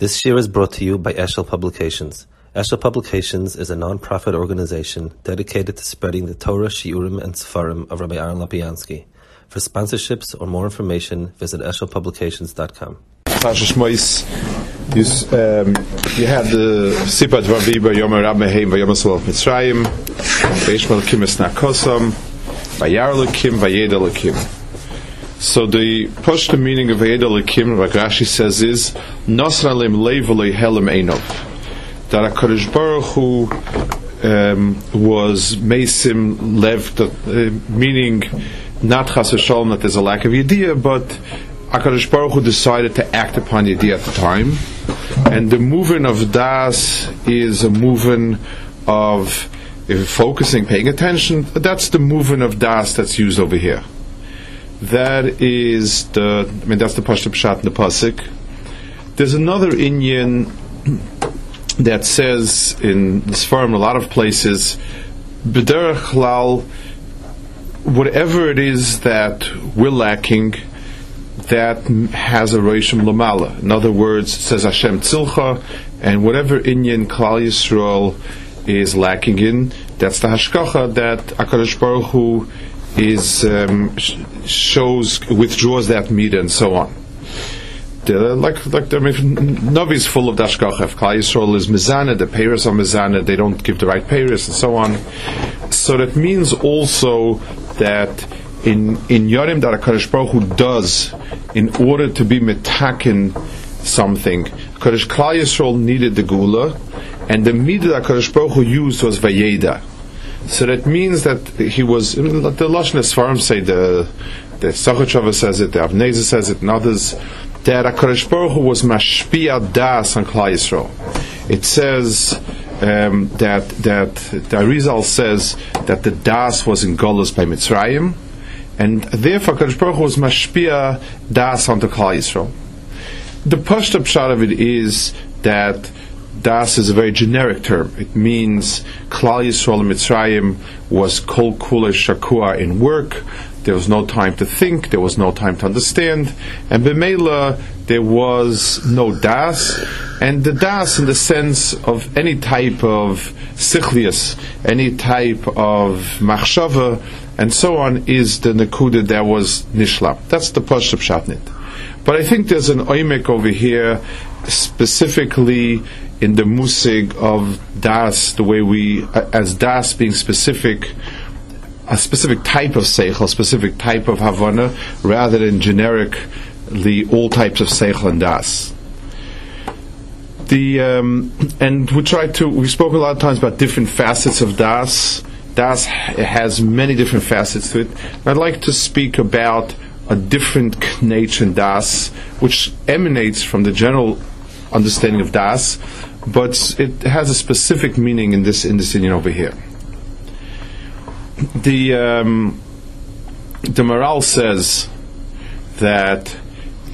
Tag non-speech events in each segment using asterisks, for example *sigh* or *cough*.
This year is brought to you by Eshel Publications. Eshel Publications is a non-profit organization dedicated to spreading the Torah, Shiurim, and Sefarim of Rabbi Aaron Lopiansky. For sponsorships or more information, visit eshelpublications.com. Um, you had the Sipat Vaviba Yom Vayom Mitzrayim, Vayar Vayeda. So the Pashto meaning of Vayeda Lekim, like Rashi says, is Nosra Lim Leivole Helim Einov. That HaKadosh Baruch Hu um, was Mesim Lev, uh, meaning not Chas Shalom that there's a lack of idea, but Akadosh Baruch Hu decided to act upon the idea at the time, and the movement of das is a movement of focusing, paying attention. That's the movement of das that's used over here. That is the, I mean, that's the Pashto Pshat in the pasuk. There's another Inyan *clears throat* that says in the Sfarim, a lot of places, B'derech Lal whatever it is that we're lacking, that has a Roshim Lamala. In other words, it says Hashem Tzilcha, and whatever Inyan Klal Yisrael is lacking in, that's the Hashkacha that Akadosh Baruch Hu is um, shows withdraws that meat and so on. The, like like I mean, Navi is full of dashkacha. If Yisrael is mizana, the payers are mizana, they don't give the right payers and so on. So that means also that in in Yorim that Hakadosh Baruch Hu does in order to be metakin something. Kadosh Klal Yisrael needed the gula, and the midah that Hakadosh Baruch Hu used was vayeda. So that means that he was the Lashon Esfarim say the the Sachachava says it, the Avneza says it, and others that Hakadosh Baruch Hu was mashpia das on Klal Yisrael. It says um, that that the Arizal says that the das was in Golos by Mitzrayim, and therefore Kadosh Baruch Hu was mashpia das onto Klal Yisrael. The pashta pshat of it is that das is a very generic term. It means Klal Yisrael Mitzrayim was kol kula shakua in work. There was no time to think. There was no time to understand. And b'meila, there was no das. And the das, in the sense of any type of sichlius, any type of machshava, and so on, is the nekuda that was nishlam. That's the pashtup shatnit. But I think there's an oimek over here, specifically in the musig of das, the way we, as das being specific, a specific type of seichel, a specific type of havana, rather than generically all types of seichel and das. The um, and we tried to we spoke a lot of times about different facets of das. Das has many different facets to it. I'd like to speak about a different nature in das, which emanates from the general understanding of das, but it has a specific meaning in this in this Inyan over here. The um, the Maharal says that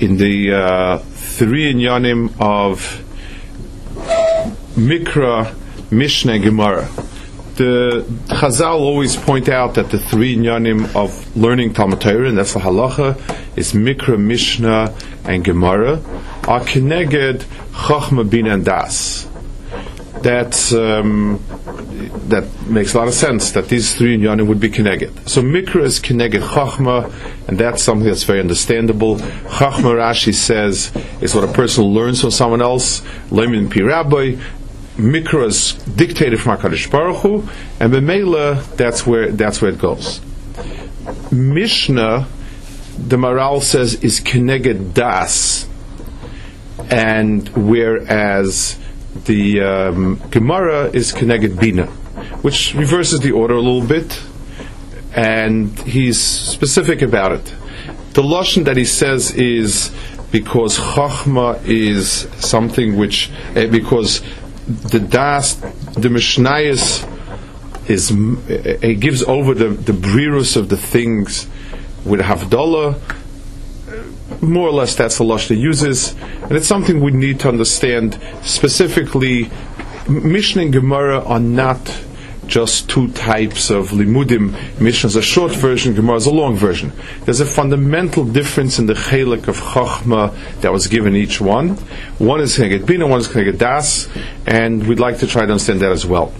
in the uh, three inyanim of Mikra, Mishnah, Gemara, the Chazal always point out that the three inyanim of learning Talmud Torah, and that's the halacha, is Mikra, Mishnah, and Gemara, are connected Chachma, Bin, and Das. That's um, that makes a lot of sense that these three in inyanim would be connected. So mikra is connected chachma, and that's something that's very understandable. Chachma Rashi says is what a person learns from someone else. Lemin piraboy. Mikra is dictated from Hakadosh Baruch Hu, and b'meila that's where that's where it goes. Mishnah, the Maharal says, is connected das, and whereas the um, Gemara is connected Bina, which reverses the order a little bit, and he's specific about it. The Lashon that he says is because Chachma is something which, uh, because the Das, the Mishnayos is, uh, he gives over the, the brirus of the things with Havdalah, more or less that's the lush he uses, and it's something we need to understand. Specifically, Mishnah and Gemara are not just two types of limudim. Mishnah is a short version, Gemara is a long version. There's a fundamental difference in the chelik of chachma that was given each one. One is Keneged Bina, one is Keneged Das, and we'd like to try to understand that as well.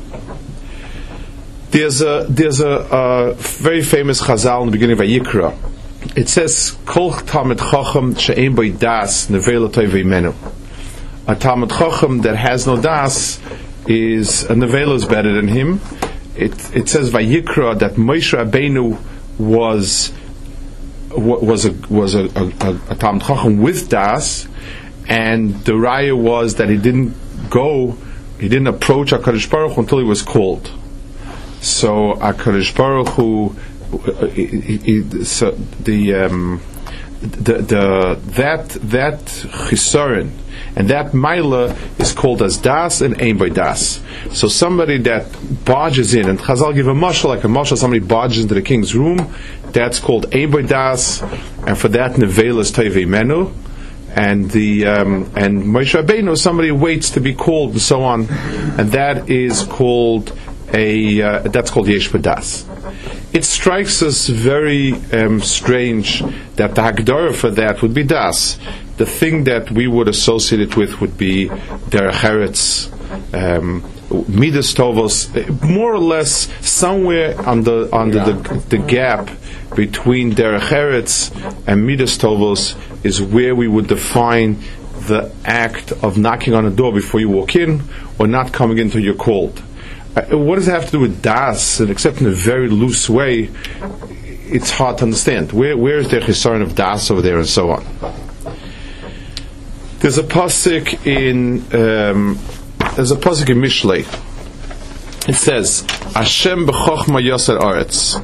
There's a there's a, a very famous Chazal in the beginning of Vayikra. It says, "Kol Talmud Chacham she'em by das nevela menu." A Talmud Chacham that has no das is a nevela is better than him. It it says Vayikra that Moshe Rabbeinu was was a was a, a, a Talmud Chacham with das, and the raya was that he didn't go, he didn't approach Hakadosh Baruch Hu until he was called. So Hakadosh Baruch Hu, so the um, the the that that chisaron and that mila is called as das and aim by das. So somebody that barges in, and Chazal give a mashal like a mashal, somebody barges into the king's room, that's called aim by das, and for that nevel is menu. And the um, and Moshe Rabbeinu, somebody waits to be called and so on, and that is called a uh, that's called yesh das. It strikes us very um, strange that the Hagdara for that would be das. The thing that we would associate it with would be der Heretz, um, Midas Tovos, more or less somewhere under under the, the gap between der Heretz and Midas Tovos is where we would define the act of knocking on a door before you walk in or not coming until you're called. Uh, what does it have to do with das? And except in a very loose way, it's hard to understand. Where, where is the chisaron of das over there, and so on? There's a pasuk in um, there's a pasuk in Mishlei. It says, "Hashem b'chochma yoser aretz."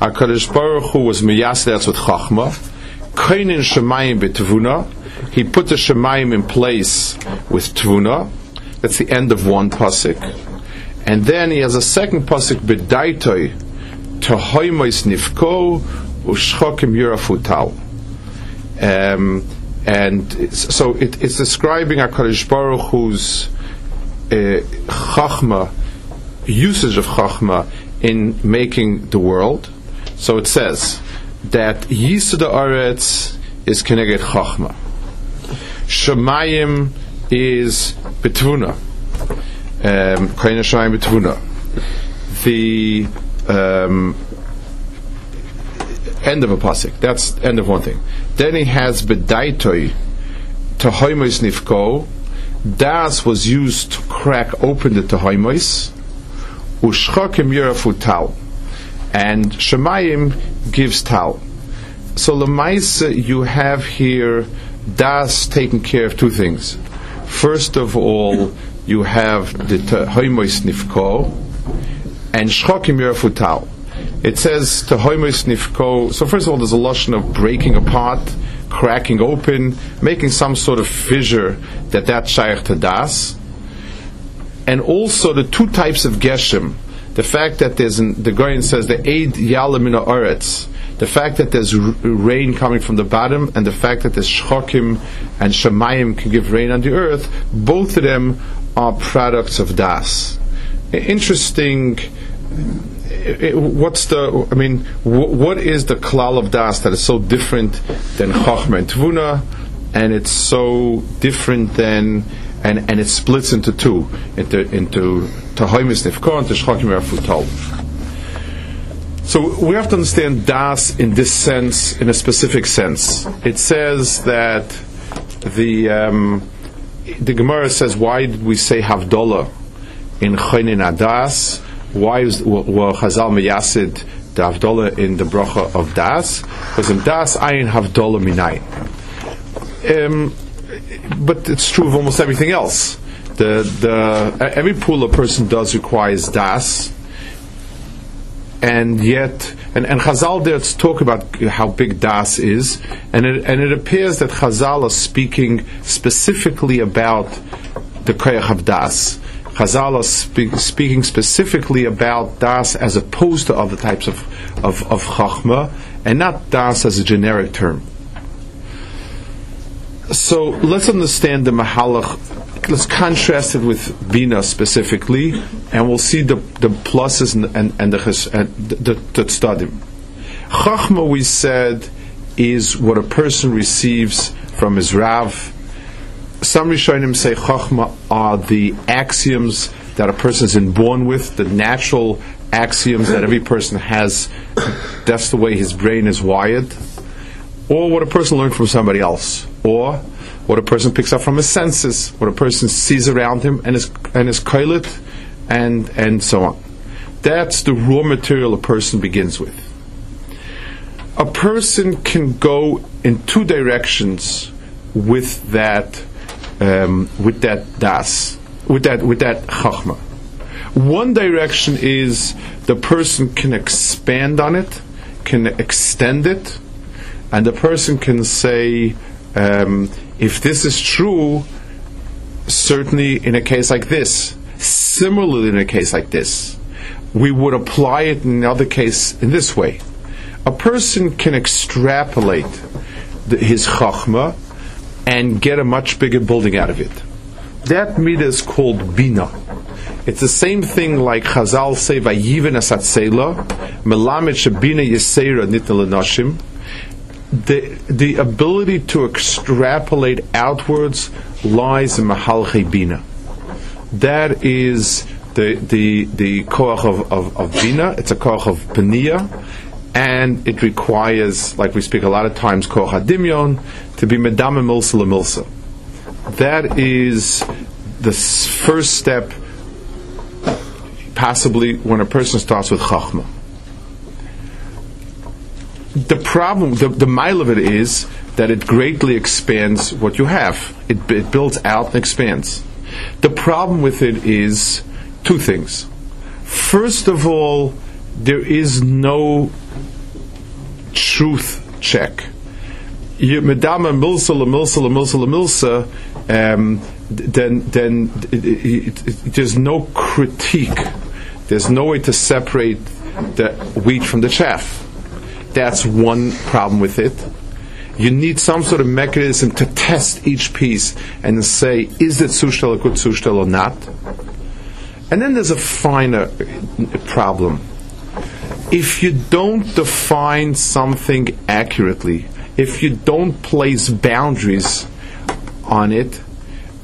Hakadosh Baruch Hu was miyaser with chochma. Kainin shemayim b'tevuna. He put the shemayim in place with tvuna. That's the end of one pasuk. And then he has a second pasuk b'daitoi tohoimois nifko ushchokim yurafutal. Um, and so it, it's describing a Hakadosh Baruch Hu's uh, chachma, usage of chachma in making the world. So it says that Yisud Aretz is Keneged Chachma. Shemayim is Betvuna um, the um, end of a pasuk. That's end of one thing. Then he has bedaitoi to hoimos nifko. Das was used to crack open the tehoimos. Ushchakim yirafu tal, and Shemayim gives tal. So lemaisa, you have here das taking care of two things. First of all, you have the Hoimois Nifko and Shchokim Yerafutal. It says to Nifko, so first of all, there's a lotion of breaking apart, cracking open, making some sort of fissure that that Shaykh to Das. And also the two types of Geshem, the fact that there's, an, the Goyen says the Eid Yalamina Oretz, the fact that there's rain coming from the bottom and the fact that there's shchokim and shemayim can give rain on the earth, both of them are products of das. Interesting. What's the? I mean, what is the klal of das that is so different than chachma and tvuna, and it's so different than and, and it splits into two into into tahoimis and teshchakim futal. So we have to understand das in this sense, in a specific sense. It says that the um, the Gemara says, why did we say Havdalah in Chonin Adas? Why is, were Chazal Meyasid the Havdalah in the bracha of Das? Because in Das, Ayin Havdalah Minayin. Um, but it's true of almost everything else. The, the, every pool a person does requires Das, and yet, and, and Chazal there talk about how big Das is, and it, and it appears that Chazal are speaking specifically about the Koyach of Das. Chazal are speak, speaking specifically about Das as opposed to other types of, of, of Chachma, and not Das as a generic term. So let's understand the Mahalach let's contrast it with Bina specifically, and we'll see the, the pluses and, and, and the, and the, the, studim. Chachma, we said, is what a person receives from his Rav. Some Rishonim say Chachma are the axioms that a person is born with, the natural axioms that every person has. That's the way his brain is wired. Or what a person learned from somebody else. Or what a person picks up from his senses, what a person sees around him and his and his koilet, and and so on. That's the raw material a person begins with. A person can go in two directions with that um, with that das, with that with that chachma. One direction is the person can expand on it, can extend it, and the person can say. Um, if this is true, certainly in a case like this, similarly in a case like this, we would apply it in another case in this way. A person can extrapolate the, his chachma and get a much bigger building out of it. That midah is called bina. It's the same thing like Chazal say, "Vayiven asatzela, melamed shebina yisera nitna lenashim." The the ability to extrapolate outwards lies in Mahalche Bina. That is the the the koach of, of, of Bina. It's a koach of Pania, and it requires, like we speak a lot of times, koach Hadimyon, to be medama milsa milsa. That is the first step, possibly when a person starts with chachma the problem, the, the mile of it is that it greatly expands what you have. It, it builds out and expands. The problem with it is two things. First of all, there is no truth check. You Medama milsa la milsa la milsa la milsa, um, then then it, it, it, there's no critique. There's no way to separate the wheat from the chaff that's one problem with it. You need some sort of mechanism to test each piece and say, is it sushtel a good sushtel or not? And then there's a finer problem. If you don't define something accurately, if you don't place boundaries on it,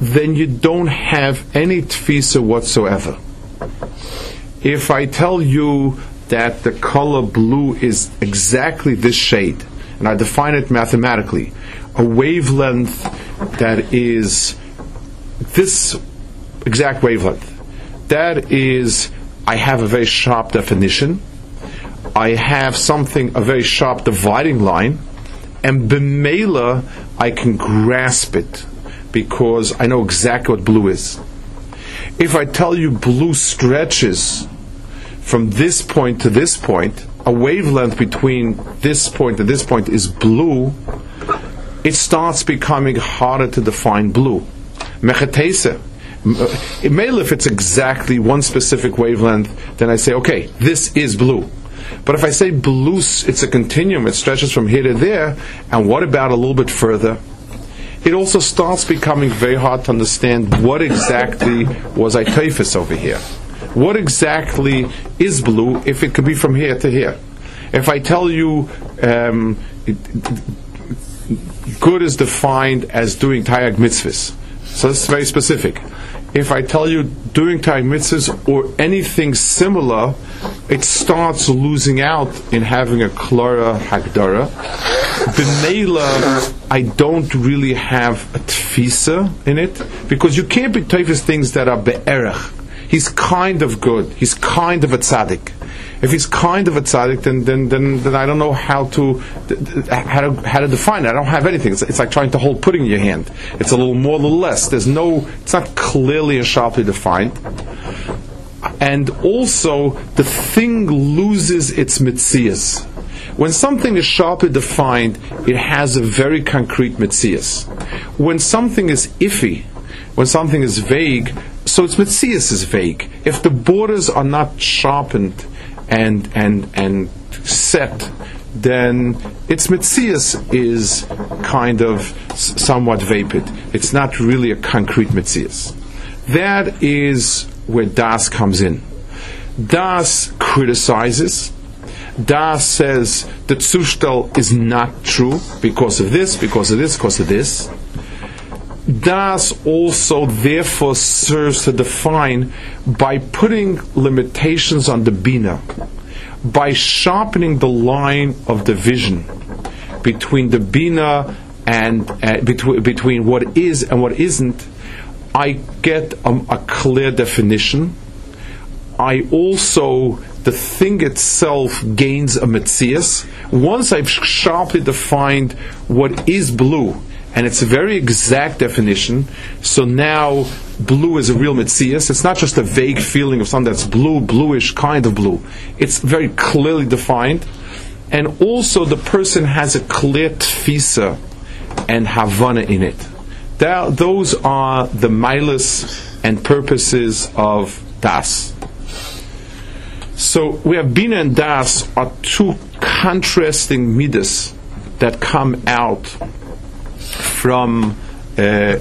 then you don't have any tfisa whatsoever. If I tell you that the color blue is exactly this shade, and I define it mathematically, a wavelength that is this exact wavelength. That is, I have a very sharp definition. I have something, a very sharp dividing line, and b'meila, I can grasp it because I know exactly what blue is. If I tell you blue stretches from this point to this point, a wavelength between this point and this point is blue, it starts becoming harder to define blue. Mechatesa. Uh, may if it's exactly one specific wavelength, then I say, okay, this is blue. But if I say blue, it's a continuum, it stretches from here to there, and what about a little bit further? It also starts becoming very hard to understand what exactly was I typhus over here what exactly is blue if it could be from here to here? If I tell you um, it, good is defined as doing tayag mitzvahs, so this is very specific. If I tell you doing tayag mitzvahs or anything similar, it starts losing out in having a klara hagdara. B'meila, I don't really have a tfisa in it because you can't be typhus things that are be'erach he's kind of good. He's kind of a tzaddik. If he's kind of a tzaddik, then then then, then I don't know how to how to how to define it. I don't have anything. It's, it's like trying to hold pudding in your hand. It's a little more, a little less. There's no. It's not clearly and sharply defined. And also, the thing loses its mitzias. When something is sharply defined, it has a very concrete mitzias. When something is iffy, when something is vague, so its mitzias is vague. If the borders are not sharpened and and and set then its mitzias is kind of somewhat vapid. It's not really a concrete mitzias. That is where Das comes in. Das criticizes. Das says that Zushtel is not true because of this, because of this, because of this. Das also therefore serves to define by putting limitations on the Bina, by sharpening the line of division between the Bina and uh, between, between what is and what isn't, I get a, a clear definition. I also, the thing itself gains a metzias. Once I've sharply defined what is blue, and it's a very exact definition, so now blue is a real metzias. It's not just a vague feeling of something that's blue, bluish kind of blue. It's very clearly defined. And also the person has a clear tfisa and havana in it. That, those are the milas and purposes of das. So we have bina and das are two contrasting midas that come out from uh,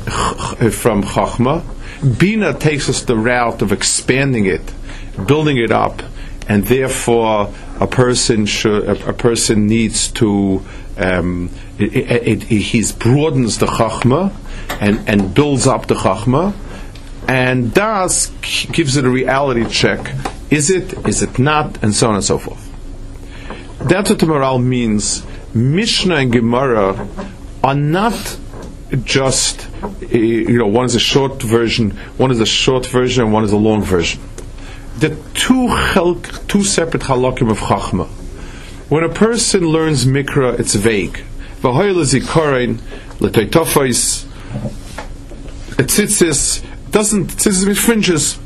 from chachma. Bina takes us the route of expanding it, building it up, and therefore a person should, a, a person needs to um, it, it, it, he broadens the chachma and, and builds up the chachma, and does gives it a reality check. Is it? Is it not? And so on and so forth. That's what the means. Mishnah and Gemara are not just you know one is a short version, one is a short version, and one is a long version. The two two separate halakim of chachma. When a person learns mikra, it's vague. V'hoyel zikorin l'toitofos tzitzis doesn't tzitzis fringes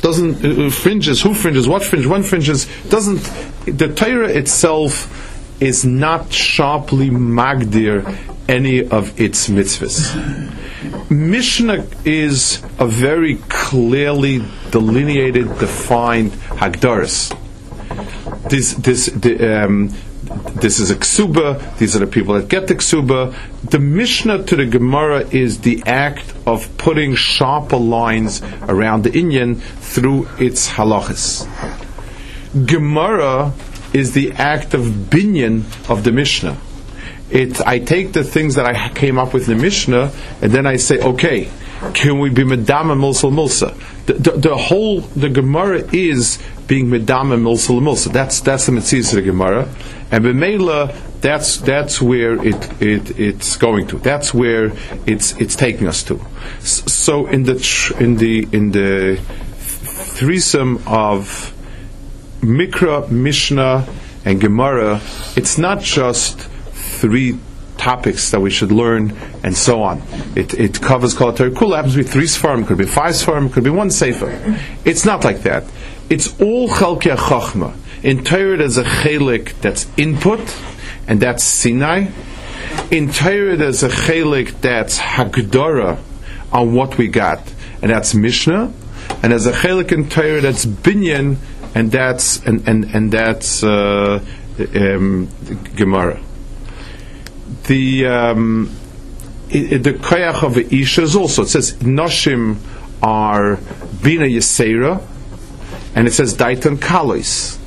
doesn't uh, fringes who fringes what fringe one fringes doesn't the Torah itself is not sharply magdir any of its mitzvahs. Mishnah is a very clearly delineated, defined hagdaris. This, this, the, um, this is a ksuba. These are the people that get the ksuba. The Mishnah to the Gemara is the act of putting sharper lines around the Inyan through its halachas. Gemara is the act of binyan of the Mishnah. It, I take the things that I came up with in the Mishnah, and then I say, okay, can we be medama mulsal mulsa? The, the, the, whole the Gemara is being medama mulsal mulsa. That's that's the mitzvah of the Gemara, and b'meila that's that's where it, it it's going to. That's where it's it's taking us to. So in the in the in the threesome of Mikra, Mishnah, and Gemara, it's not just three topics that we should learn, and so on. It, it covers Kol Kul happens to be three Sfarim, could be five Sfarim, could be one Sefer. It's not like that. It's all Chalkei Chachma. In Torah, there's a chelik that's input, and that's Sinai. In Torah, there's a chelik that's Hagdara on what we got, and that's Mishnah. And there's a chelik in Torah that's Binyan, and that's and and and that's uh, um, Gemara the um, the koyach of Isha is also it says Noshim are Bina Yisera and it says Daitan Kalis.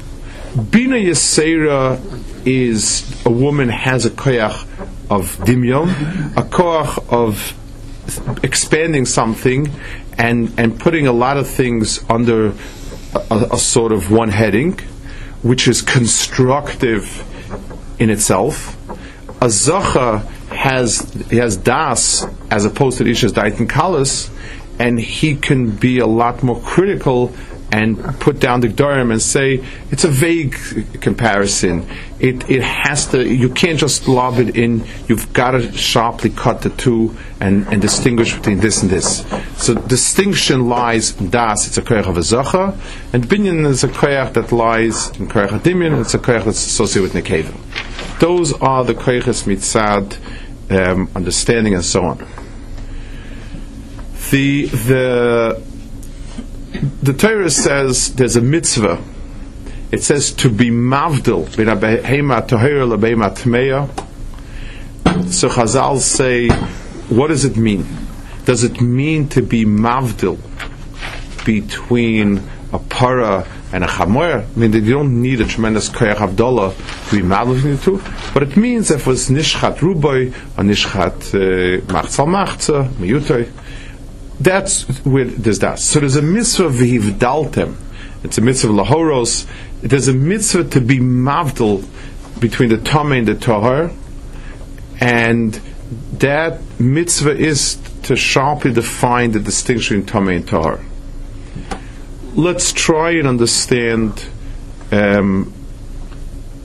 Bina Yisera is a woman has a koyach of Dimyon, a koyach of expanding something and and putting a lot of things under a, a sort of one heading, which is constructive in itself a zacha has has das as opposed to the isha's daitin kalas, and he can be a lot more critical and put down the Gdarim and say it's a vague comparison. It it has to. You can't just lob it in. You've got to sharply cut the two and, and distinguish between this and this. So distinction lies in das. It's a koyach of a zacha, and binyan is a koyach that lies in koyach adimyan. It's a koyach that's associated with nekeva. Those are the koyches mitzad, um, understanding and so on. The the the Torah says there's a mitzvah it says to be mavdil. So Chazal say, what does it mean? Does it mean to be mavdil between a para and a chamoyer? I mean, you don't need a tremendous koyach avdallah to be mavdil between the two, but it means if it was nishchat ruboy or nishchat uh, machzal machza, miyutoy, that's where there's that. So there's a mitzvah v'hivdaltem. It's a mitzvah lahoros. There's a mitzvah to be mavdil between the Tomei and the Tahar, and that mitzvah is to sharply define the distinction between Tomei and Tahar. Let's try and understand um,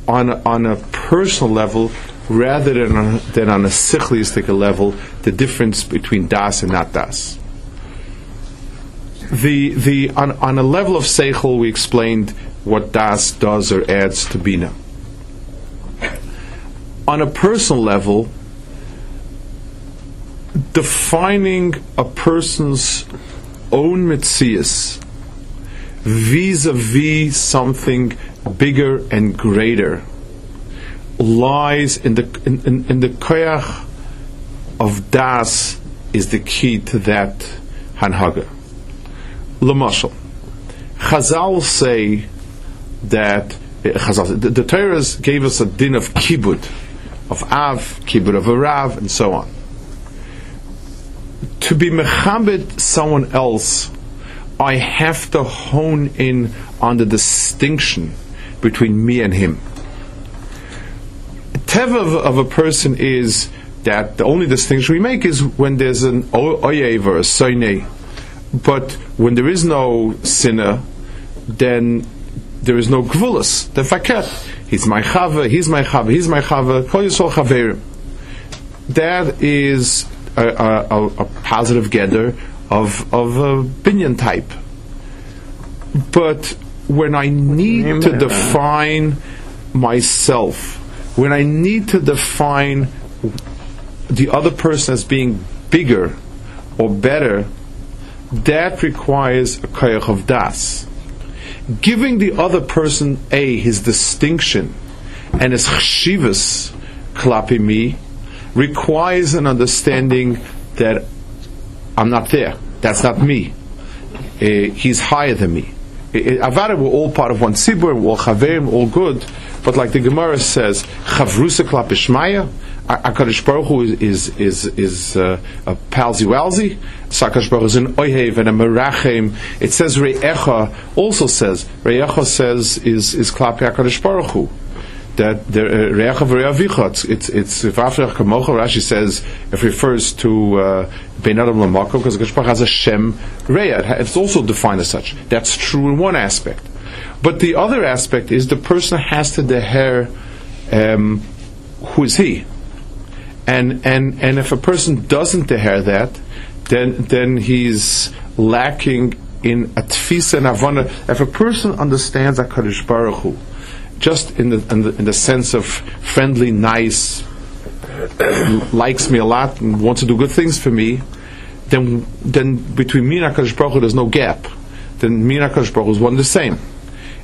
on, a, on a personal level rather than on, than on a sichlistic level the difference between das and not das the the on, on a level of seichel, we explained what das does or adds to bina. On a personal level, defining a person's own mitzias vis-a-vis something bigger and greater lies in the in, in, in the koyach of das is the key to that hanhaga. Lamashal. Chazal say that eh, Chazal, the, the Torahs gave us a din of kibud, of av, kibud of a rav, and so on. To be mechabed someone else, I have to hone in on the distinction between me and him. Teva of a person is that the only distinction we make is when there's an oyev or a soine but when there is no sinner, then there is no gvulas. The faket. He's my chava, he's my chava, he's my chava, kol yisol chaverim. That is a, a, a positive gather of, of a binyan type. But when I need to define myself, when I need to define the other person as being bigger or better that requires a koyach of das. Giving the other person a his distinction and his chshivas klapi me requires an understanding that I'm not there. That's not me. Uh, he's higher than me. Avada, we're all part of one sibur, we're all chaverim, all good. But like the Gemara says, chavrusa klapishmaya, Akadosh Baruch Hu is is is, uh, a palsy walsy. Sakadosh Baruch is an oihev and a merachem. It says Re'echa also says Re'echa says is is klapi Akadosh Baruch Hu. That the uh, Re'echa v'Re'avicha. It's it's if after Kamocha Rashi says it refers to uh, Ben Adam Lamako because Akadosh Baruch has a Shem Re'ah. It's also defined as such. That's true in one aspect, but the other aspect is the person has to deher. Um, who is he? And and and if a person doesn't deher that, then then he's lacking in a and avana. If a person understands Hakadosh Baruch Hu, just in the, in the in the sense of friendly, nice, *coughs* likes me a lot and wants to do good things for me, then then between me and Hakadosh Baruch Hu there's no gap. Then me and Hakadosh Baruch Hu is one the same.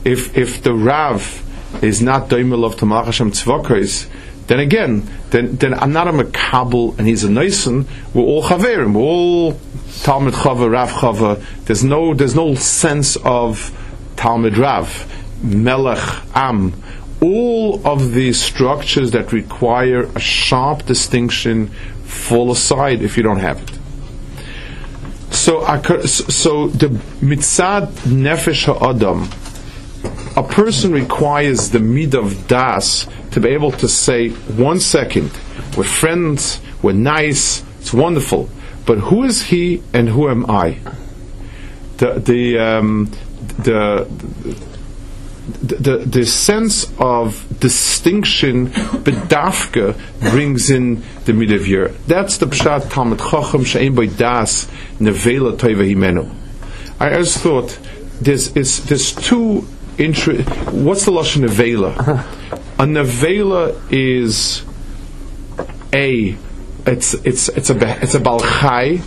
If if the Rav is not Daimel of Tamach Hashem Tzvokos, then again, then, then I'm not a Makabal and he's a Naisen, we're all Chaverim, we're all Talmud Chava, Rav Chava. There's no, there's no sense of Talmud Rav, Melech Am. All of these structures that require a sharp distinction fall aside if you don't have it. So, so the mitzad nefesh ha'adam, a person requires the mid of das to be able to say, one second, we're friends, we're nice, it's wonderful, but who is he and who am I? The, the, um, the, the, the, sense of distinction, bedafka, brings in the midavir. That's the pshat Talmud Chacham she'en by das nevela toiva himenu. I always thought there's, there's two intro, what's the lashon nevela? *laughs* A nevela is a it's it's it's a it's a balchai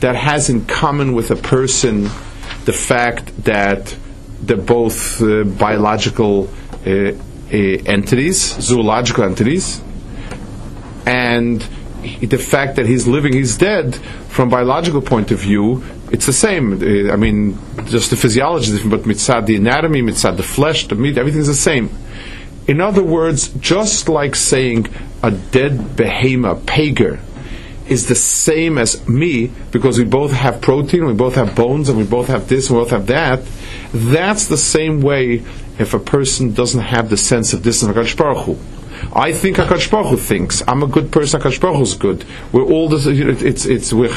that has in common with a person the fact that they're both uh, biological uh, uh, entities, zoological entities, and the fact that he's living, he's dead, from biological point of view, it's the same. Uh, I mean, just the physiology is different, but mitzad the anatomy, mitzad the flesh, the meat, everything's the same. In other words, just like saying a dead behema, pager, is the same as me because we both have protein, we both have bones, and we both have this, and we both have that. That's the same way if a person doesn't have the sense of this and Hu. I think Hakadosh Baruch Hu thinks I'm a good person. Hakadosh Baruch Hu is good. We're all this. It's it's we're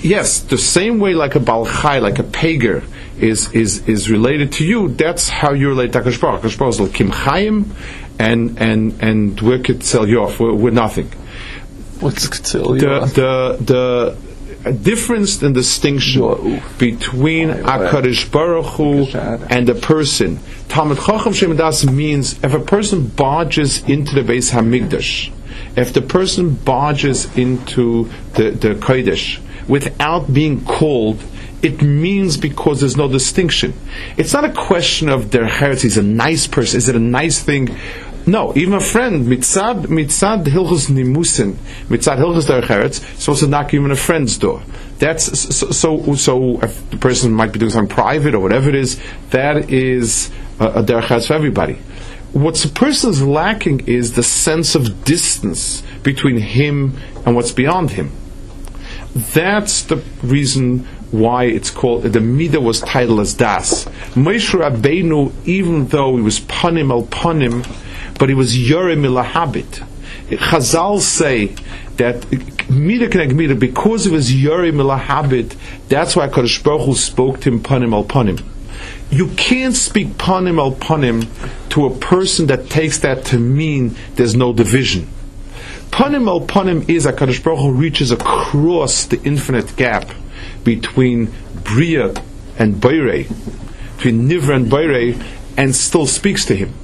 Yes, the same way like a balchai, like a pager, is is is related to you. That's how you relate to Hakadosh Baruch. Hakadosh Baruch is kim chayim, and and and we're kitzel yof. We're, we're nothing. What's kitzel yof? The the the difference and distinction between Akarish Baruch Hu and a person. Talmud Chacham Shemadas means if a person barges into the base Hamigdash, if the person barges into the, the Kodesh without being called, it means because there's no distinction. It's not a question of their heritage. He's a nice person. Is it a nice thing? No, even a friend, mitzad, mitzad hilchus nimusin, mitzad hilchus derech supposed to knock even a friend's door. That's so, so, so, if the person might be doing something private or whatever it is, that is a, a derech for everybody. What the person is lacking is the sense of distance between him and what's beyond him. That's the reason why it's called the Midah was titled as Das. Moshe Rabbeinu, even though he was panim al panim, but he was Yorim habit. Chazal say that Mida Keneg Mida, because of his Yorim habit, that's why Kadosh Baruch Hu spoke to him panim al panim. You can't speak panim al panim to a person that takes that to mean there's no division. Panim al panim is that Kadosh Baruch Hu reaches across the infinite gap between Bria and Beire, between Nivra and Beire, and still speaks to him.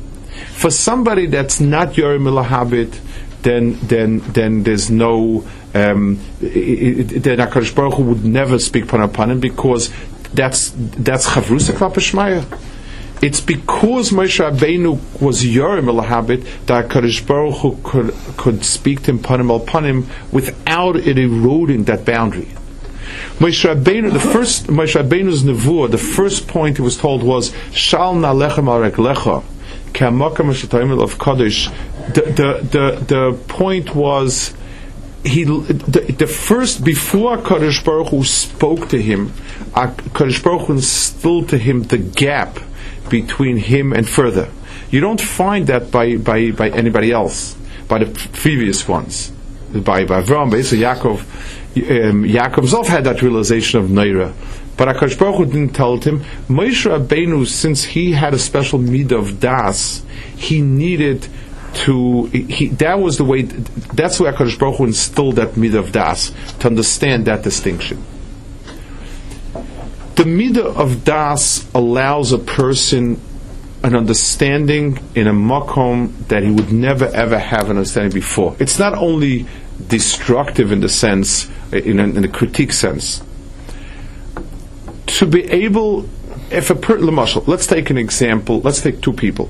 For somebody that's not Yorim habit, then then then there's no um, then Hakadosh Baruch would never speak Panapanim because that's that's Chavrusa Klapashmaya. It's because Moshe Rabbeinu was Yorim habit that Hakadosh Baruch could could speak to him Panim al Panim without it eroding that boundary. Moshe Rabbeinu, the first Moshe Rabbeinu's nevuah, the first point he was told was Shal na lechem al reglecha of Kaddish, the, the, the, the point was he the, the, first before Kaddish Baruch Hu spoke to him, uh, Kaddish Baruch Hu instilled to him the gap between him and further. You don't find that by, by, by anybody else, by the previous ones, by by Avram, by Yaakov. Um, Yaakov himself had that realization of Naira. But Akash Baruch Hu didn't tell him. Moshe Rabbeinu, since he had a special need of das, he needed to. He, that was the way. That's why Akash Baruch Hu instilled that midah of das to understand that distinction. The midah of das allows a person an understanding in a makom that he would never ever have an understanding before. It's not only destructive in the sense, in, a, in the critique sense to be able, if a per, let's take an example. Let's take two people.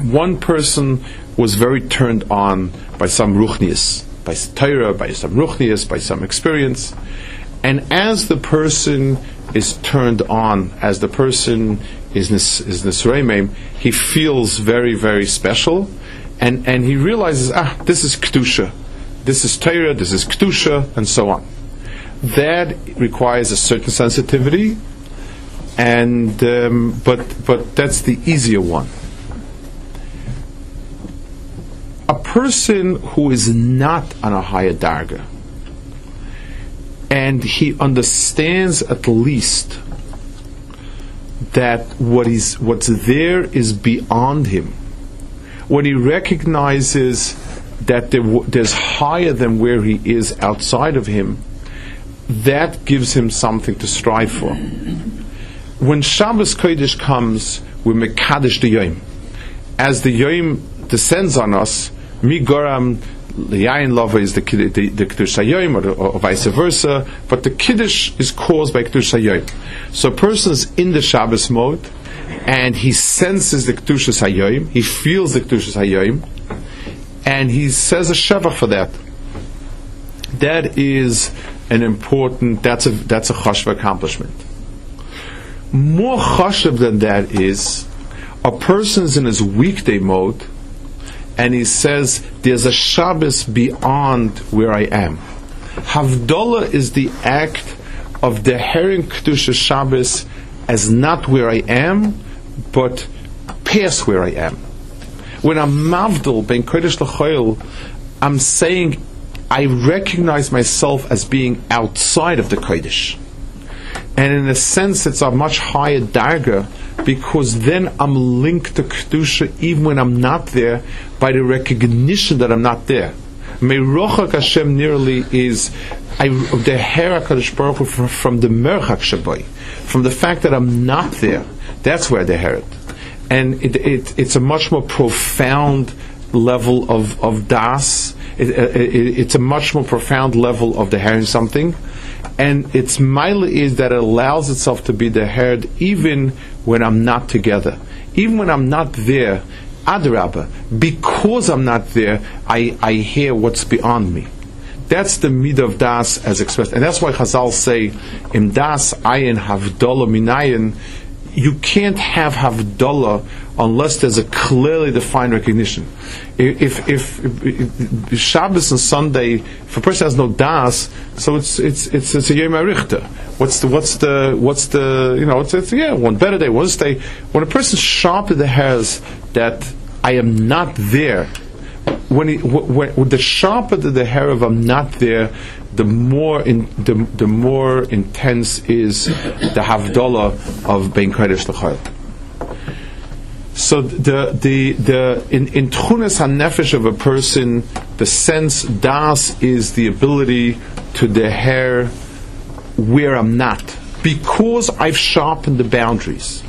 One person was very turned on by some ruchnius, by Torah, by some ruchnius, by some experience, and as the person is turned on, as the person is nis, is nisreimim, he feels very very special, and and he realizes ah this is kedusha, this is Torah, this is kedusha, and so on that requires a certain sensitivity, and um, but but that's the easier one. A person who is not on a higher darga, and he understands at least that what is what's there is beyond him. When he recognizes that there, there's higher than where he is outside of him, that gives him something to strive for. When Shabbos Kodesh comes, we Mekadesh the Yom. As the Yom descends on us, mi goram the yain lava is the the, the hayom, or, or, vice versa. But the kiddush is caused by kiddush hayom. So a person is in the Shabbos mode, and he senses the kiddush hayom. He feels the kiddush hayom, and he says a sheva for that. That is an important. That's a that's a chashva accomplishment. More chashav than that is a person's in his weekday mode and he says, There's a Shabbos beyond where I am. Havdalah is the act of the Herring Kedusha Shabbos as not where I am, but past where I am. When I'm Mavdal, Ben Kodesh L'choil, I'm saying I recognize myself as being outside of the Kodesh. And in a sense, it's a much higher darga because then I'm linked to Kedusha even when I'm not there by the recognition that I'm not there. Meirochak Hashem nearly is I, the Her HaKadosh Baruch Hu from, the Merchak Shabai, from the fact that I'm not there. That's where they heard. And it, it, it's a much more profound level of, of das. Uh, it, it, it's a much more profound level of the hearing something and its mile is that it allows itself to be the herd even when I'm not together. Even when I'm not there, Adrabah, because I'm not there, I, I hear what's beyond me. That's the mid of das as expressed. And that's why Chazal say, Im das ayin havdolah minayin, you can't have havdolah unless there's a clearly defined recognition. If, if, if, Shabbos and Sunday, if a person has no das, so it's it's it's, it's a yom arichta. What's the what's the what's the you know it's, it's yeah one better day one day when a person the hairs that I am not there. When, he, when, when the sharper the hair of I'm not there, the more in, the, the more intense is the havdalah of bein kodesh l'chayil. So the the the in in tchunas hanefesh of a person, the sense das is the ability to deher where I'm not because I've sharpened the boundaries,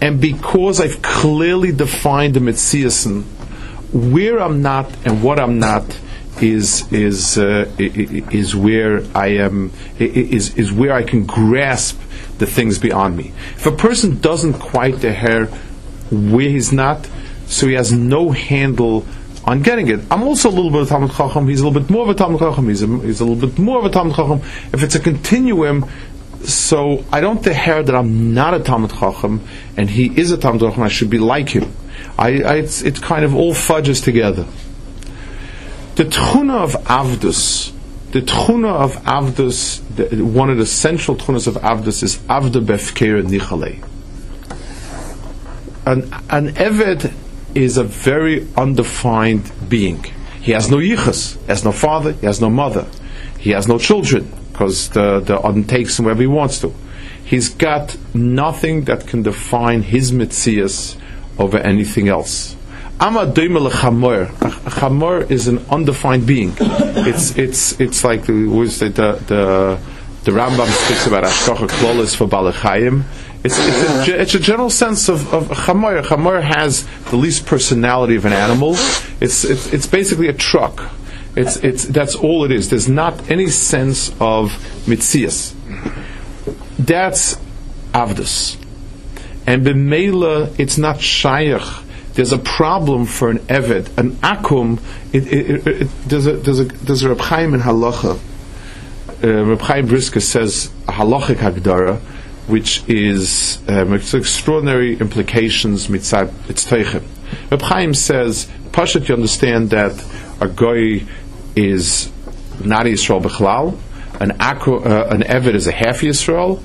and because I've clearly defined the mitziasin, where I'm not and what I'm not is is uh, is where I am is is where I can grasp the things beyond me. If a person doesn't quite deher where he's not, so he has no handle on getting it. I'm also a little bit of a Talmud Chacham. He's a little bit more of a Talmud Chacham. He's a, he's a little bit more of a Talmud Chacham. If it's a continuum, so I don't hear that I'm not a Talmud Chacham and he is a Talmud Chacham. I should be like him. I, I it's, it's kind of all fudges together. The tchuna of Avdus, the tchuna of Avdus, the, one of the central tchunas of Avdus is Avda Befker Nichalei an, an Eved is a very undefined being. He has no yichus, he has no father, he has no mother, he has no children, because the, the Adon takes him wherever he wants to. He's got nothing that can define his mitzias over anything else. Ama chamor. Chamor is an undefined being. It's it's it's like uh, the the the, the Rambam speaks about ashkocha klolis for balachayim. It's, it's, a, it's a general sense of, of chamor. Chamor has the least personality of an animal. It's, it's, it's basically a truck. It's, it's, that's all it is. There's not any sense of mitzias. That's avdus. And b'meila, it's not shayach. There's a problem for an eved, an akum. It, it, it, there's a there's a Reb Chaim in halacha. Uh, Reb Chaim Brisker says halachic hagdara which is um, extraordinary implications mitzad its teichem. Reb Chaim says, Pashat, you understand that a goy is not Yisrael b'chlal, an akro, uh, an Eved is a half Yisrael,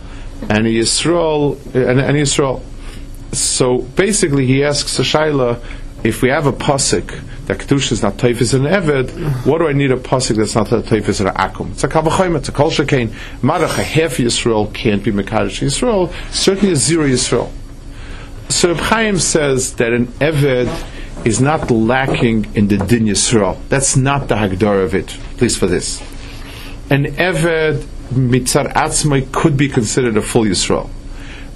and a Yisrael, and, and Yisrael. So basically, he asks a shaila, if we have a pasuk that kedusha is not teifis and eved, what do I need a pasuk that's not teifis and akum? It's a kavachayim, it's a kol shekain. Marach a half Yisrael can't be mekadosh Yisrael. Certainly a zero Yisrael. So Chaim says that an eved is not lacking in the din Yisrael. That's not the hagdar of it. Please for this. An eved mitzar atzmai could be considered a full Yisrael.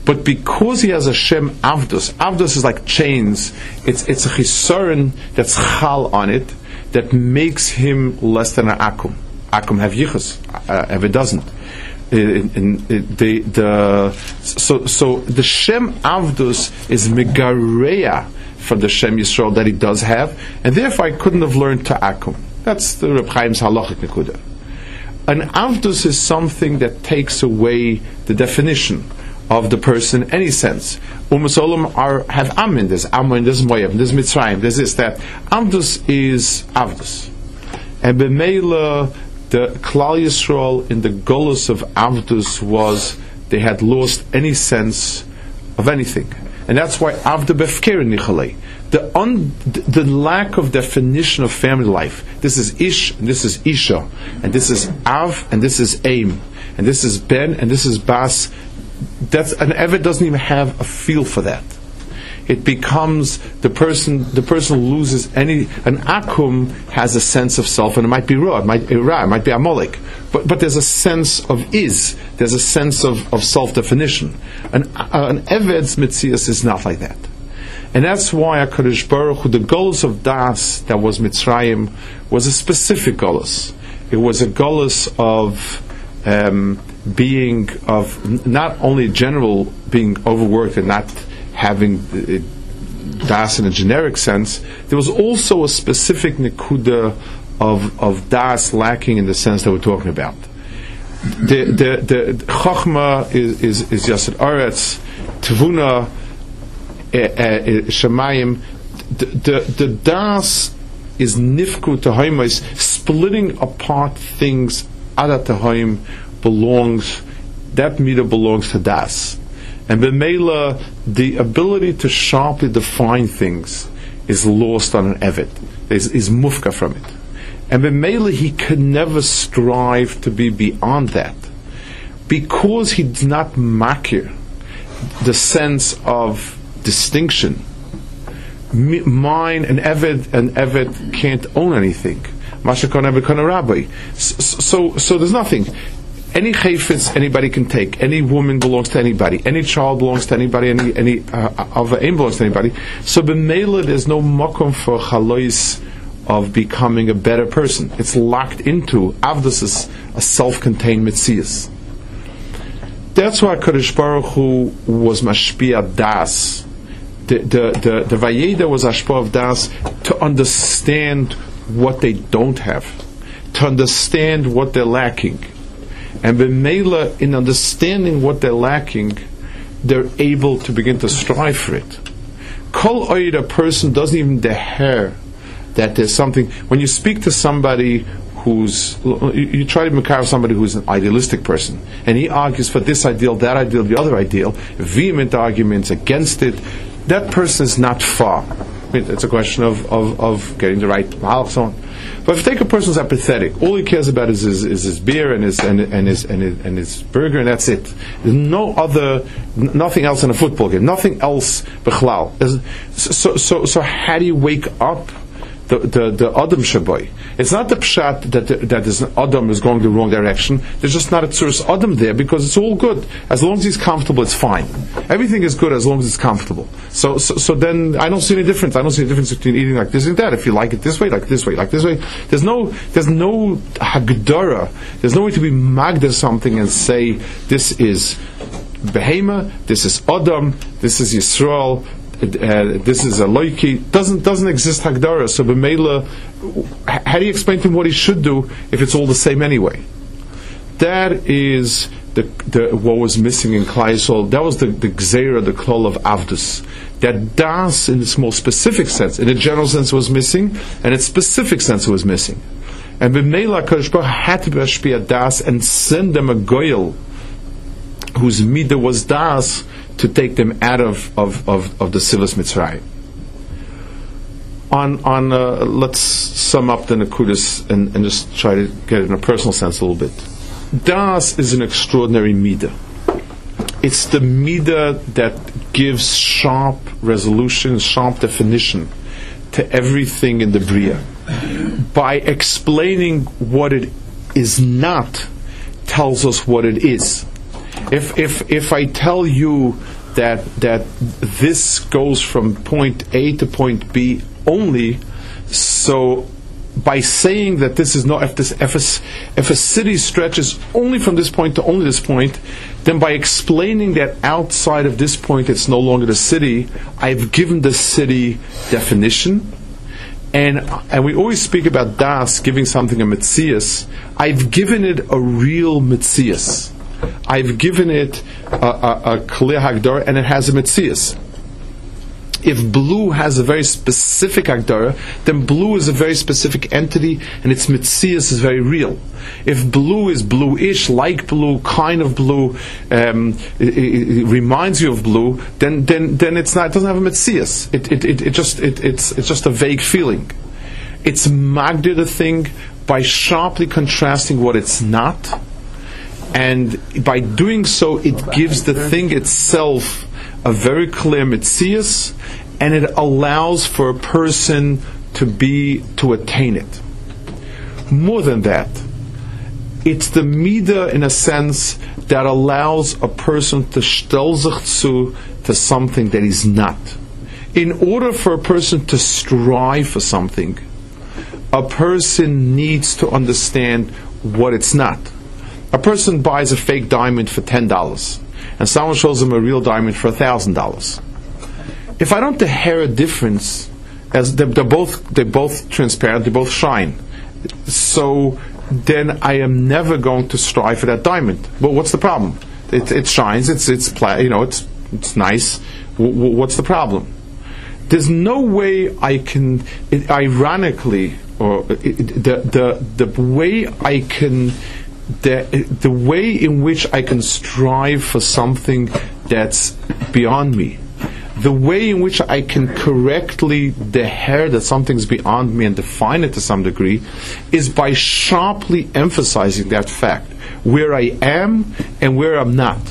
But because he has a Shem Avdus, Avdus is like chains, it's, it's a chisaron that's chal on it, that makes him less than an akum. Akum have yichus, uh, if it doesn't. In, in, in, the, the, so, so the Shem Avdus is Megareya from the Shem Yisrael that he does have, and therefore I couldn't have learned to Akum. That's the Reb Chaim's halachic nekuda. An Avdus is something that takes away the definition of the person any sense. Umasolim are have Amin, there's Moab, there's Mitzrayim, this, is that. Avdus is Avdus. And B'meila, the Klal Yisrael in the Golos of Avdus was they had lost any sense of anything. And that's why Avda Befker Nichalei. The, un, the lack of definition of family life. This is Ish, this is Isha, and this is Av, and this is Aim, and this is Ben, and this is Bas. That's an Eved doesn't even have a feel for that. It becomes the person the person loses any an akum has a sense of self and it might be ra, it might be ra, it might be amolik but but there's a sense of is there's a sense of, of self definition an uh, an eved's mitzias is not like that. And that's why HaKadosh Baruch Hu, the golus of Das that was Mitzrayim was a specific golus. It was a golus of um, being of not only general being overworked and not having uh, das in a generic sense, there was also a specific nikuda of, of das lacking in the sense that we're talking about. The the the chachma is is, is yasad aretz, tevuna, eh, eh, shemayim. The, the the das is nifku tahaimais, splitting apart things. Adat tahaim belongs. That meter belongs to das. And Bemela, the ability to sharply define things is lost on an Evid, is, is mufka from it. And Bemela, he can never strive to be beyond that. Because he does not makir the sense of distinction. Mine and Evid and Evid can't own anything. Rabbi. So, so there's nothing any chayfetz anybody can take. Any woman belongs to anybody. Any child belongs to anybody. Any any uh, aim belongs to anybody. So b'meila there's no makom for chalois of becoming a better person. It's locked into avdus is a self-contained mitzias. That's why Kadosh Baruch Hu was mashpia das. The the the, the Vayeda was ashpa of das to understand what they don't have, to understand what they're lacking and B'meila, in understanding what they're lacking, they're able to begin to strive for it. Kol oid, a person doesn't even dare that there's something. When you speak to somebody who's, you, you try to make somebody who's an idealistic person, and he argues for this ideal, that ideal, the other ideal, vehement arguments against it, that person is not far. I mean, it's a question of, of, of getting the right halach, so on. But if you take a person who's apathetic, all he cares about is his, is his beer and his, and, and, his, and, his, and his burger, and that's it. There's no other, nothing else in a football game, nothing else, b'chlal. So, so, so how do you wake up the, the, Adam Shaboy. It's not the Pshat that, that is Adam is going the wrong direction. There's just not a Tzuris Adam there because it's all good. As long as he's comfortable, it's fine. Everything is good as long as it's comfortable. So, so, so then I don't see any difference. I don't see any difference between eating like this and that. If you like it this way, like this way, like this way. There's no, there's no Hagdara. There's no way to be Magda something and say, this is Behema, this is Adam, this is Yisrael, uh, this is a loiki doesn't doesn't exist hagdara. So b'meila, how do you explain to him what he should do if it's all the same anyway? That is the, the what was missing in Klaisol. That was the the gzera, the klol of avdus. That das, in its more specific sense, in a general sense, was missing, and its specific sense was missing. And b'meila Kadosh had to be das and send them a goyel whose midah was das to take them out of, of, of, of the Silas Mitzrayim. On, on uh, let's sum up the Nakudas and, and just try to get it in a personal sense a little bit. Das is an extraordinary midah. It's the midah that gives sharp resolution, sharp definition to everything in the Bria. By explaining what it is not, tells us what it is. If, if, if I tell you that, that this goes from point A to point B only, so by saying that this is not, if, this, if, a, if a city stretches only from this point to only this point, then by explaining that outside of this point it's no longer the city, I've given the city definition. And, and we always speak about Das giving something a mitzias. I've given it a real mitzias. I've given it a, clear hagdar, and it has a mitzias if blue has a very specific Agdara, then blue is a very specific entity and its Mitzias is very real. If blue is bluish, like blue, kind of blue, um, it, it, it, reminds you of blue, then, then, then it's not, it doesn't have a Mitzias. It, it, it, it just, it, it's, it's just a vague feeling. It's Magdir the thing by sharply contrasting what it's not. And by doing so, it gives the thing itself a very clear mitzias, and it allows for a person to be to attain it. More than that, it's the midah in a sense that allows a person to stel sich zu to something that he's not. In order for a person to strive for something, a person needs to understand what it's not. A person buys a fake diamond for ten dollars and someone shows them a real diamond for thousand dollars. If I don't a difference, as they're, they're, both they're both transparent, they both shine, so then I am never going to strive for that diamond. Well, what's the problem? It, it shines. It's it's pla- you know it's it's nice. W- w- what's the problem? There's no way I can. It, ironically, or it, the the the way I can the, the way in which I can strive for something that's beyond me, the way in which I can correctly deher that something's beyond me and define it to some degree, is by sharply emphasizing that fact, where I am and where I'm not.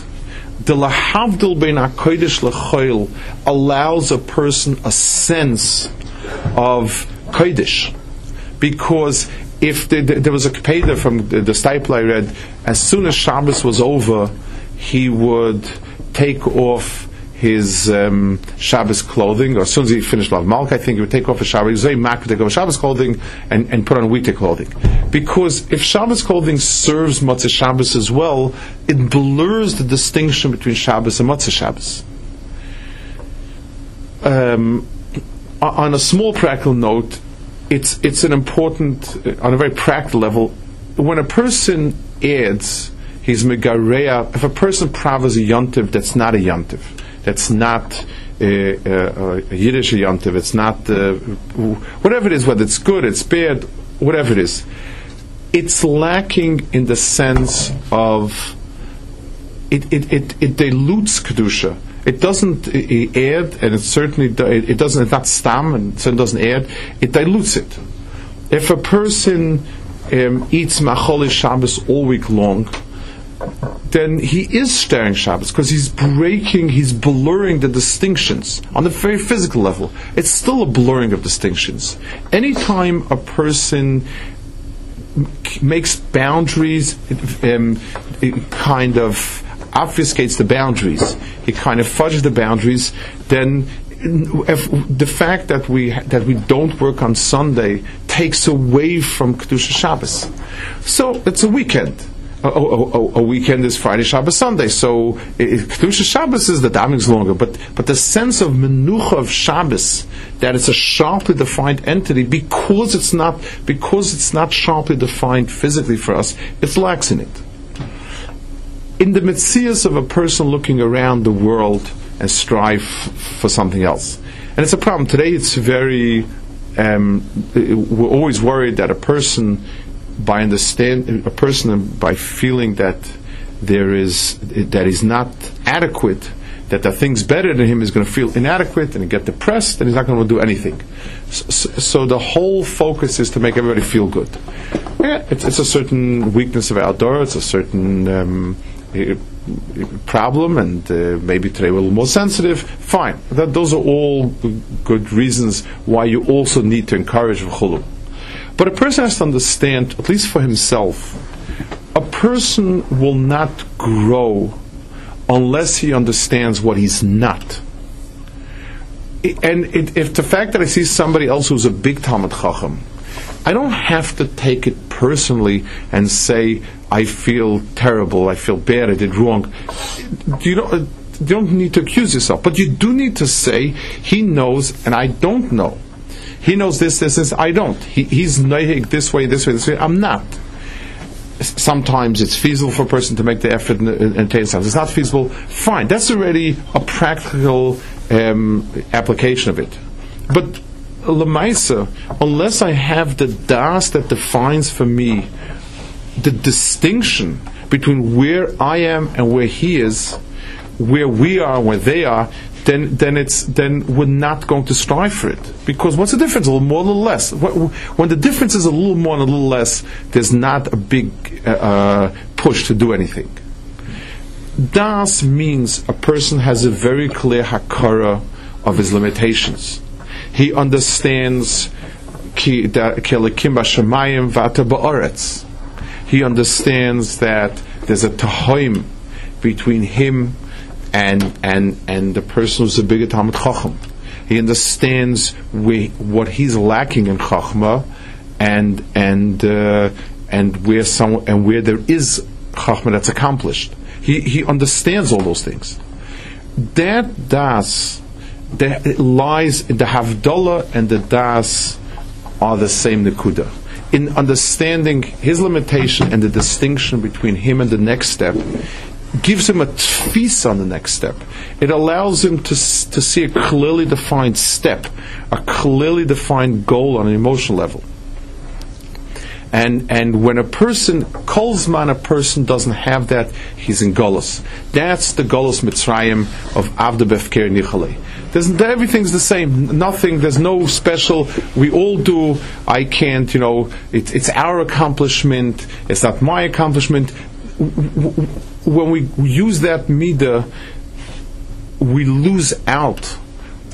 The lahavdil bein hakodesh lechoil allows a person a sense of kodesh, because if the, the, there was a kapeda from the, the I read, as soon as Shabbos was over, he would take off his um, Shabbos clothing, or as soon as he finished Lav Malk, I think he would take off his Shabbos. He was very mak take off Shabbos clothing and, and put on weekday clothing. Because if Shabbos clothing serves Motzei Shabbos as well, it blurs the distinction between Shabbos and Motzei Shabbos. Um, on a small practical note, it's it's an important on a very practical level. When a person adds his megareya, if a person pravas a yontiv that's not a yontiv, that's not a, a, a Yiddish yontiv, it's not uh, whatever it is, whether it's good, it's bad, whatever it is, it's lacking in the sense of it it, it, it dilutes kedusha it doesn't add, and it certainly it doesn't. It's not stam, and it doesn't add. It dilutes it. If a person um, eats macholi Shabbos all week long, then he is staring Shabbos because he's breaking, he's blurring the distinctions on the very physical level. It's still a blurring of distinctions. Anytime a person makes boundaries, um, kind of obfuscates the boundaries, he kind of fudges the boundaries, then if the fact that we that we don't work on Sunday takes away from Kedusha Shabbos. So it's a weekend. A, a, a, weekend is Friday, Shabbos, Sunday. So Kedusha Shabbos is the damage longer, but but the sense of menucha of Shabbos that it's a sharply defined entity because it's not because it's not sharply defined physically for us, it's lacks in it in the mitzias of a person looking around the world and strive for something else. And it's a problem. Today it's very, um, we're always worried that a person, by understand, a person by feeling that there is, that is not adequate, that the things better than him is going to feel inadequate and get depressed and he's not going to do anything. So, so the whole focus is to make everybody feel good. Yeah, it's, it's a certain weakness of outdoor, it's a certain, um, problem and uh, maybe today we're a little more sensitive, fine. That, those are all good reasons why you also need to encourage v'chulu. But a person has to understand, at least for himself, a person will not grow unless he understands what he's not. And it, if the fact that I see somebody else who's a big Talmud Chacham, I don't have to take it personally and say, I feel terrible, I feel bad, I did wrong. You don't, you don't need to accuse yourself, but you do need to say, he knows and I don't know. He knows this, this, this, I don't. He, he's this way, this way, this way, I'm not sometimes it's feasible for a person to make the effort and, and, and take It's not feasible. Fine, that's already a practical um, application of it. But lemaisa, unless I have the das that defines for me the distinction between where I am and where he is, where we are and where they are, then then it's then we're not going to strive for it because what's the difference? A little more, a little less. When the difference is a little more and a little less, there's not a big uh, uh push to do anything. Das means a person has a very clear hakara of his limitations. He understands he understands that there's a tahoim between him and and and the person who's a bigger Talmud Chacham. He understands we, what he's lacking in Chachma, and and uh, and where some and where there is Chachma that's accomplished. He he understands all those things. That das that lies in the Havdalah and the das are the same Nikuda. In understanding his limitation and the distinction between him and the next step, gives him a tfis on the next step. It allows him to, to see a clearly defined step, a clearly defined goal on an emotional level. And and when a person kolzman, a person doesn't have that, he's in golus. That's the golus mitzrayim of avda befker nichale. There's, everything's the same. Nothing. There's no special. We all do. I can't. You know, it, it's our accomplishment. It's not my accomplishment when we use that midah, we lose out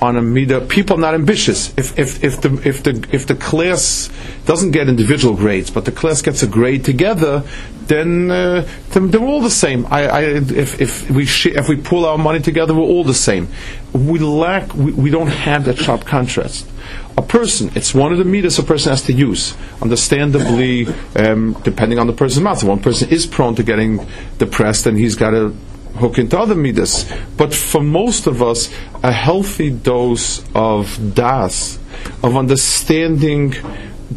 on a midah. People are not ambitious. If, if, if, the, if, the, if the class doesn't get individual grades, but the class gets a grade together, then, uh, they're all the same. I, I, if, if, we sh- if we pull our money together, we're all the same. We lack, we, we don't have that sharp contrast a person, it's one of the meters a person has to use. Understandably, um, depending on the person's mouth. One person is prone to getting depressed and he's got to hook into other midas. But for most of us, a healthy dose of das, of understanding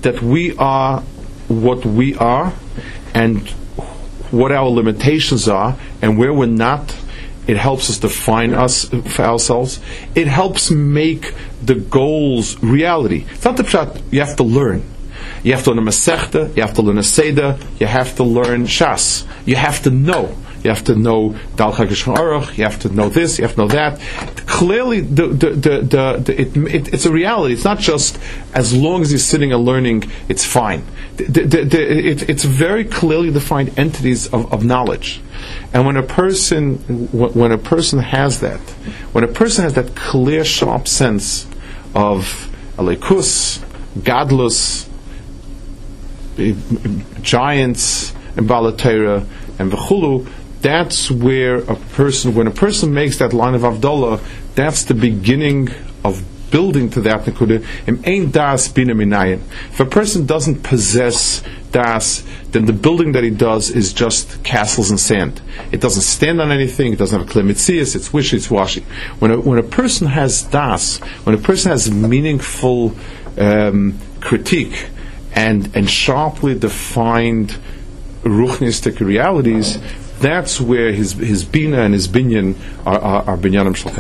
that we are what we are and what our limitations are and where we're not it helps us define us for ourselves. It helps make the goals reality. It's not the pshat you have to learn. You have to learn a Masechta, you have to learn a Seder, you have to learn Shas. You have to know. You have to know Dal Aruch, you have to know this, you have to know that. Clearly, the, the, the, the it, it, it's a reality. It's not just as long as you're sitting and learning, it's fine. It, it's very clearly defined entities of, of knowledge. And when a person, when a person has that, when a person has that clear, sharp sense of alekus, gadlus, eh, eh, giants, and balatera, and v'chulu, that's where a person, when a person makes that line of Avdullah, that's the beginning of building to that nekuda. Das If a person doesn't possess das, then the building that he does is just castles and sand. It doesn't stand on anything. It doesn't have a klimitzias. It's wishy. It's washy. When a, when a person has das, when a person has meaningful um, critique and and sharply defined ruchnistic realities, that's where his his bina and his binyan are, are, are binyanim shel